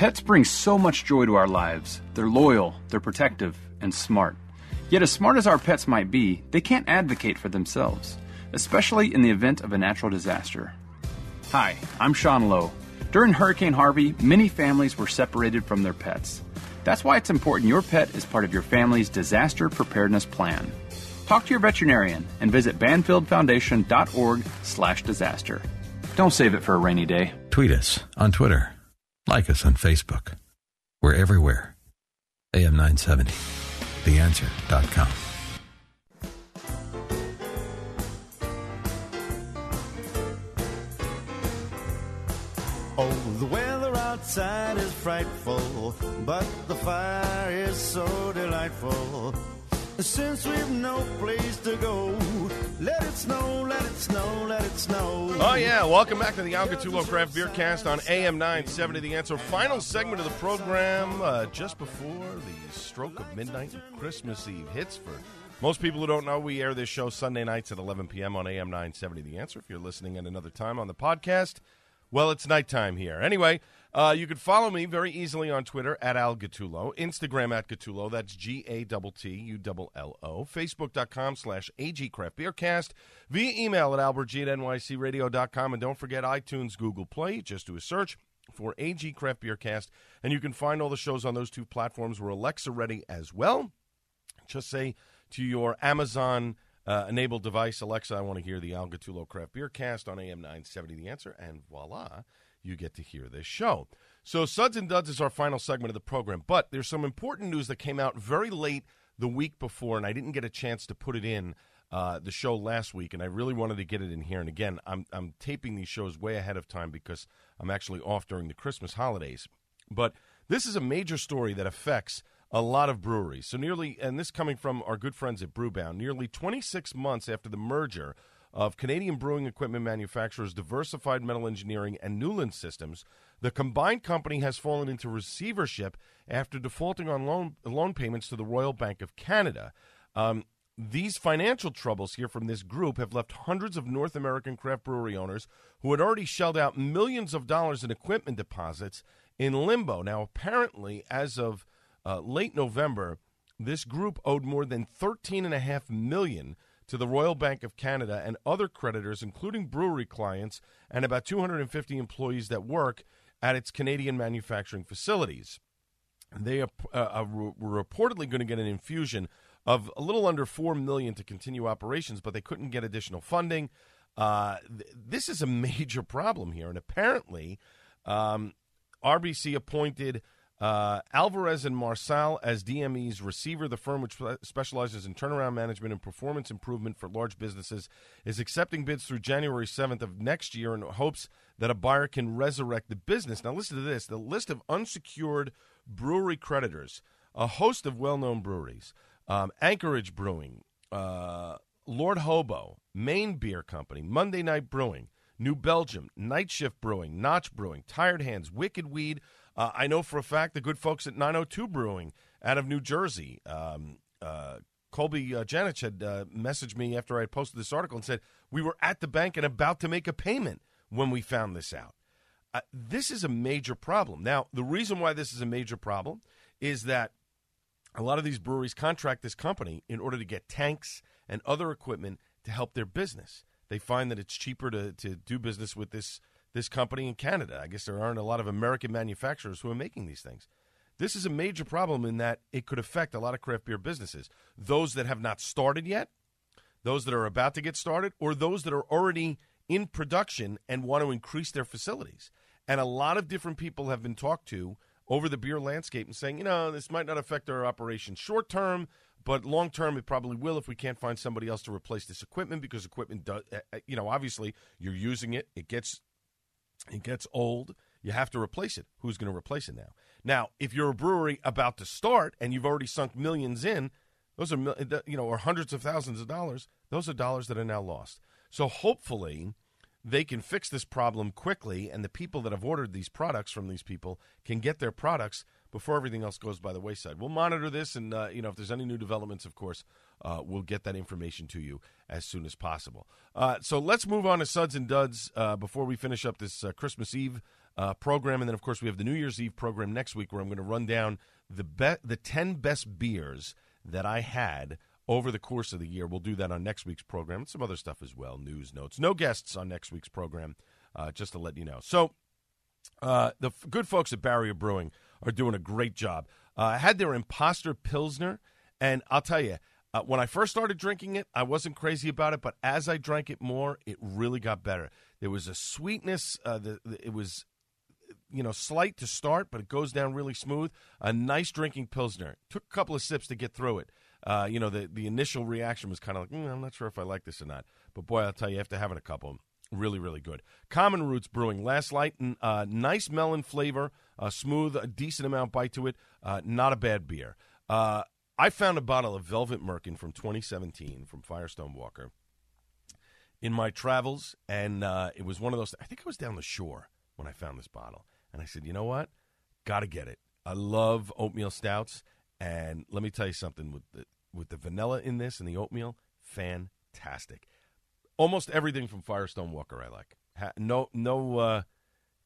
Pets bring so much joy to our lives. They're loyal, they're protective, and smart. Yet, as smart as our pets might be, they can't advocate for themselves, especially in the event of a natural disaster. Hi, I'm Sean Lowe. During Hurricane Harvey, many families were separated from their pets. That's why it's important your pet is part of your family's disaster preparedness plan. Talk to your veterinarian and visit banfieldfoundation.org slash disaster. Don't save it for a rainy day. Tweet us on Twitter. Like us on Facebook. We're everywhere. AM 970. TheAnswer.com. Oh, the weather outside is frightful, but the fire is so delightful. Since we've no place to go, let it snow, let it snow, let it snow. Oh, yeah. Welcome back to the Al Gattullo Craft Beer Cast on AM 970. The answer. Final segment of the program uh, just before the stroke of midnight and Christmas Eve hits. For most people who don't know, we air this show Sunday nights at 11 p.m. on AM 970. The answer. If you're listening at another time on the podcast, well, it's nighttime here. Anyway, uh, you can follow me very easily on Twitter at Al Gattullo, Instagram at Gattullo, that's G A T T U L L O, Facebook.com slash AG Craft Beercast, via email at albertg at nycradio.com, and don't forget iTunes, Google Play, just do a search for AG Craft Beer Cast. and you can find all the shows on those two platforms. We're Alexa ready as well. Just say to your Amazon uh, enabled device, Alexa, I want to hear the Al Gattullo Craft Beer Cast on AM 970 The Answer, and voila, you get to hear this show. So, Suds and Duds is our final segment of the program, but there's some important news that came out very late the week before, and I didn't get a chance to put it in uh, the show last week, and I really wanted to get it in here. And again, I'm, I'm taping these shows way ahead of time because I'm actually off during the Christmas holidays. But this is a major story that affects a lot of breweries. So nearly, and this coming from our good friends at Brewbound, nearly 26 months after the merger of Canadian brewing equipment manufacturers Diversified Metal Engineering and Newland Systems, the combined company has fallen into receivership after defaulting on loan loan payments to the Royal Bank of Canada. Um, these financial troubles here from this group have left hundreds of North American craft brewery owners who had already shelled out millions of dollars in equipment deposits in limbo. Now, apparently, as of uh, late November, this group owed more than thirteen and a half million to the Royal Bank of Canada and other creditors, including brewery clients and about 250 employees that work at its Canadian manufacturing facilities. They are, uh, were reportedly going to get an infusion of a little under four million to continue operations, but they couldn't get additional funding. Uh, th- this is a [LAUGHS] major problem here, and apparently, um, RBC appointed uh, Alvarez and Marsal as DME's receiver. The firm, which specializes in turnaround management and performance improvement for large businesses, is accepting bids through January 7th of next year in hopes that a buyer can resurrect the business. Now, listen to this the list of unsecured brewery creditors, a host of well known breweries um, Anchorage Brewing, uh, Lord Hobo, Maine Beer Company, Monday Night Brewing, New Belgium, Night Shift Brewing, Notch Brewing, Tired Hands, Wicked Weed. Uh, I know for a fact the good folks at 902 Brewing out of New Jersey. Um, uh, Colby uh, Janich had uh, messaged me after I had posted this article and said we were at the bank and about to make a payment when we found this out. Uh, this is a major problem. Now, the reason why this is a major problem is that a lot of these breweries contract this company in order to get tanks and other equipment to help their business. They find that it's cheaper to, to do business with this this company in Canada. I guess there aren't a lot of American manufacturers who are making these things. This is a major problem in that it could affect a lot of craft beer businesses. Those that have not started yet, those that are about to get started, or those that are already in production and want to increase their facilities. And a lot of different people have been talked to over the beer landscape and saying, you know, this might not affect our operation short term, but long term it probably will if we can't find somebody else to replace this equipment because equipment does, eh, eh, you know, obviously you're using it, it gets it gets old. You have to replace it. Who's going to replace it now? Now, if you're a brewery about to start and you've already sunk millions in, those are you know, or hundreds of thousands of dollars. Those are dollars that are now lost. So hopefully, they can fix this problem quickly, and the people that have ordered these products from these people can get their products before everything else goes by the wayside. We'll monitor this, and uh, you know if there's any new developments, of course, uh, we'll get that information to you as soon as possible. Uh, so let's move on to Suds and Duds uh, before we finish up this uh, Christmas Eve uh, program, and then of course we have the New Year's Eve program next week, where I'm going to run down the be- the ten best beers that I had over the course of the year. We'll do that on next week's program and some other stuff as well, news notes. No guests on next week's program, just to let you know. So, the f- good folks at Barrier Brewing are doing a great job. Uh, I had their Imposter Pilsner, and I'll tell you, uh, when I first started drinking it, I wasn't crazy about it, but as I drank it more, it really got better. There was a sweetness. Uh, the, the, it was, you know, slight to start, but it goes down really smooth. A nice drinking pilsner. Took a couple of sips to get through it uh, you know, the, the initial reaction was kind of like, mm, I'm not sure if I like this or not. But boy, I'll tell you, after having a couple, really, really good. Common Roots Brewing, Last Light, uh, nice melon flavor, uh, smooth, a decent amount bite to it, uh, not a bad beer. Uh, I found a bottle of Velvet Merkin from 2017 from Firestone Walker in my travels, and uh, it was one of those. I think I was down the shore when I found this bottle, and I said, you know what, got to get it. I love oatmeal stouts, and let me tell you something with the, with the vanilla in this and the oatmeal, fantastic. Almost everything from Firestone Walker I like. No no uh,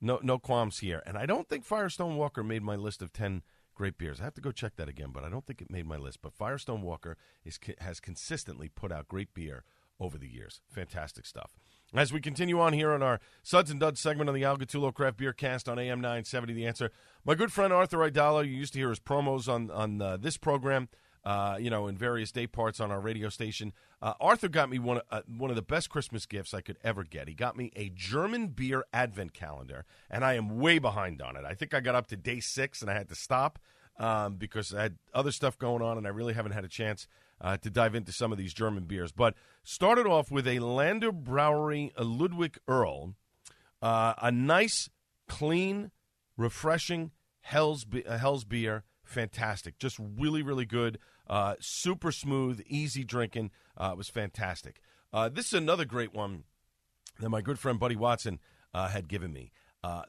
no no qualms here. And I don't think Firestone Walker made my list of 10 great beers. I have to go check that again, but I don't think it made my list. But Firestone Walker is has consistently put out great beer over the years. Fantastic stuff. As we continue on here on our Suds and Duds segment on the Al Gattullo Craft Beer Cast on AM 970, The Answer, my good friend Arthur Aidala, you used to hear his promos on, on uh, this program, uh, you know, in various day parts on our radio station. Uh, Arthur got me one, uh, one of the best Christmas gifts I could ever get. He got me a German beer advent calendar, and I am way behind on it. I think I got up to day six and I had to stop um, because I had other stuff going on and I really haven't had a chance uh, to dive into some of these German beers. But started off with a Landau Brewery a Ludwig Erl, uh, a nice, clean, refreshing Hell's, uh, Hell's beer. Fantastic. Just really, really good. Uh, super smooth, easy drinking. Uh, it was fantastic. Uh, this is another great one that my good friend Buddy Watson had given me.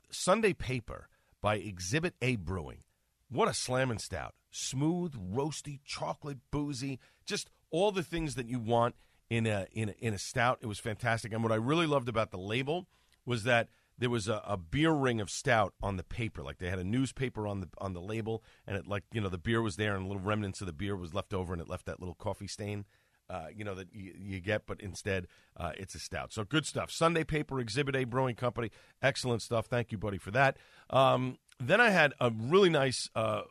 Sunday Paper by Exhibit A Brewing. What a slamming stout. Smooth, roasty, chocolate, boozy, just all the things that you want in a, in a, in a stout. It was fantastic. And what I really loved about the label was that there was a, a, beer ring of stout on the paper. Like they had a newspaper on the on the label, and it like you know the beer was there, and little remnants of the beer was left over, and it left that little coffee stain. Uh, you know that you, you, get, but instead uh, it's a stout. So good stuff. Sunday Paper Exhibit A Brewing Company, excellent stuff. Thank you, buddy, for that. Um, then I had a really nice uh,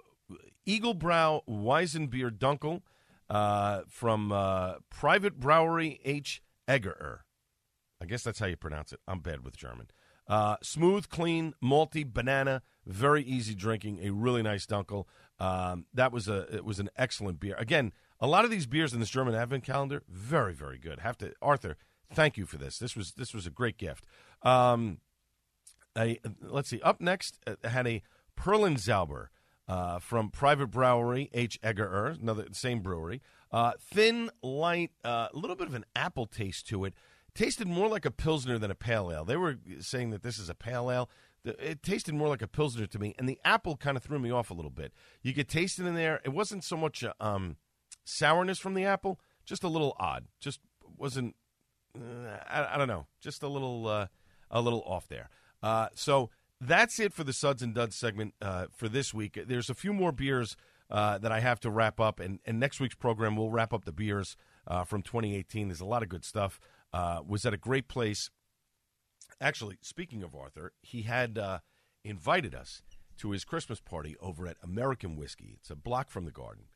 Eagle Brow Weizenbier Dunkel uh, from uh, Private Brewery H. Eggerer. I guess that's how you pronounce it. I'm bad with German. Uh, smooth, clean, malty, banana, very easy drinking. A really nice Dunkel. Um, that was a it was an excellent beer. Again, a lot of these beers in this German Advent calendar, very very good. Have to Arthur, thank you for this. This was this was a great gift. Um, a, let's see. Up next, uh, had a Perlenzauber uh, from Private Brewery H. Egger, another same brewery. Uh, thin, light, uh, a little bit of an apple taste to it. Tasted more like a pilsner than a pale ale. They were saying that this is a pale ale. It tasted more like a pilsner to me, and the apple kind of threw me off a little bit. You could taste it in there. It wasn't so much a, um, sourness from the apple, just a little odd. Just wasn't. Uh, I, I don't know. Just a little, uh, a little off there. Uh, so that's it for the Suds and Duds segment uh, for this week. There's a few more beers uh, that I have to wrap up, and, and next week's program we'll wrap up the beers uh, from 2018. There's a lot of good stuff. Uh, was at a great place. Actually, speaking of Arthur, he had uh, invited us to his Christmas party over at American Whiskey. It's a block from the Garden.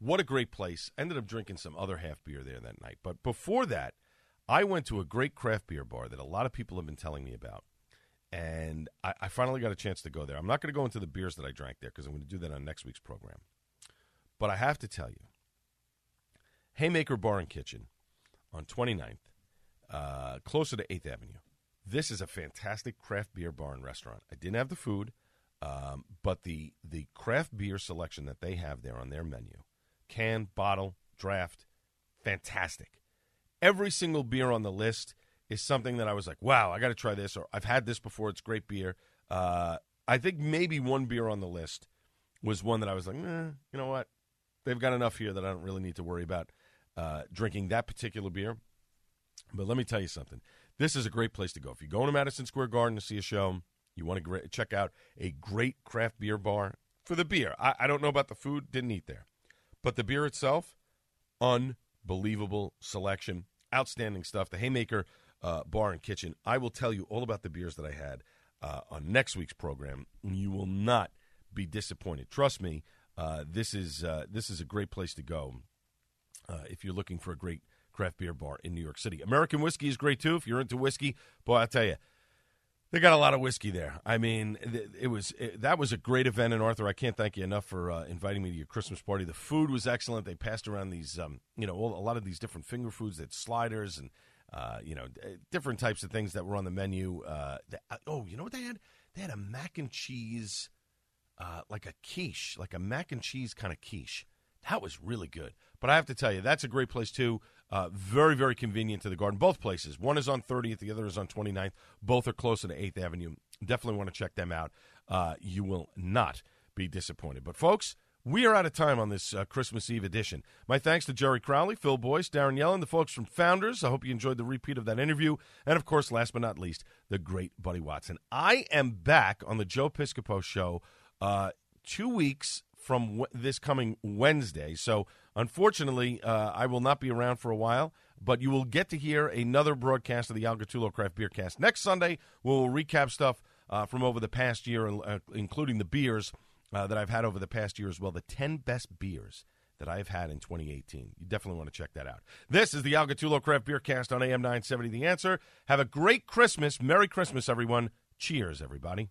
What a great place! Ended up drinking some other half beer there that night. But before that, I went to a great craft beer bar that a lot of people have been telling me about and I, I finally got a chance to go there. I'm not going to go into the beers that I drank there because I'm going to do that on next week's program. But I have to tell you, Haymaker Bar and Kitchen on 29th, uh, closer to 8th Avenue. This is a fantastic craft beer bar and restaurant. I didn't have the food, um, but the the craft beer selection that they have there on their menu, can, bottle, draft, fantastic. Every single beer on the list is something that I was like, wow, I got to try this, or I've had this before. It's great beer. Uh, I think maybe one beer on the list was one that I was like, eh, you know what? They've got enough here that I don't really need to worry about uh, drinking that particular beer. But let me tell you something. This is a great place to go. If you go to Madison Square Garden to see a show, you want to check out a great craft beer bar for the beer. I, I don't know about the food, didn't eat there. But the beer itself, unbelievable selection, outstanding stuff. The Haymaker uh, Bar and Kitchen. I will tell you all about the beers that I had uh, on next week's program. You will not be disappointed. Trust me. Uh, this is uh, this is a great place to go uh, if you're looking for a great craft beer bar in New York City. American whiskey is great too. If you're into whiskey, boy, I tell you, they got a lot of whiskey there. I mean, it was it, that was a great event. And Arthur, I can't thank you enough for uh, inviting me to your Christmas party. The food was excellent. They passed around these, um, you know, all, a lot of these different finger foods. That sliders and uh, you know, different types of things that were on the menu. Uh, the, uh, oh, you know what they had? They had a mac and cheese, uh, like a quiche, like a mac and cheese kind of quiche. That was really good. But I have to tell you, that's a great place too. Uh, very, very convenient to the garden. Both places. One is on 30th, the other is on 29th. Both are closer to 8th Avenue. Definitely want to check them out. Uh, you will not be disappointed. But, folks, we are out of time on this uh, Christmas Eve edition. My thanks to Jerry Crowley, Phil Boyce, Darren Yellen, the folks from Founders. I hope you enjoyed the repeat of that interview. And, of course, last but not least, the great Buddy Watson. I am back on the Joe Piscopo show uh, two weeks from w- this coming Wednesday. So, unfortunately, uh, I will not be around for a while, but you will get to hear another broadcast of the Al Gattullo Craft Beer Cast. Next Sunday, we'll recap stuff uh, from over the past year, uh, including the beers uh, that I've had over the past year as well. The 10 best beers that I've had in 2018. You definitely want to check that out. This is the Al Gattullo Craft Beer Cast on AM 970 The Answer. Have a great Christmas. Merry Christmas, everyone. Cheers, everybody.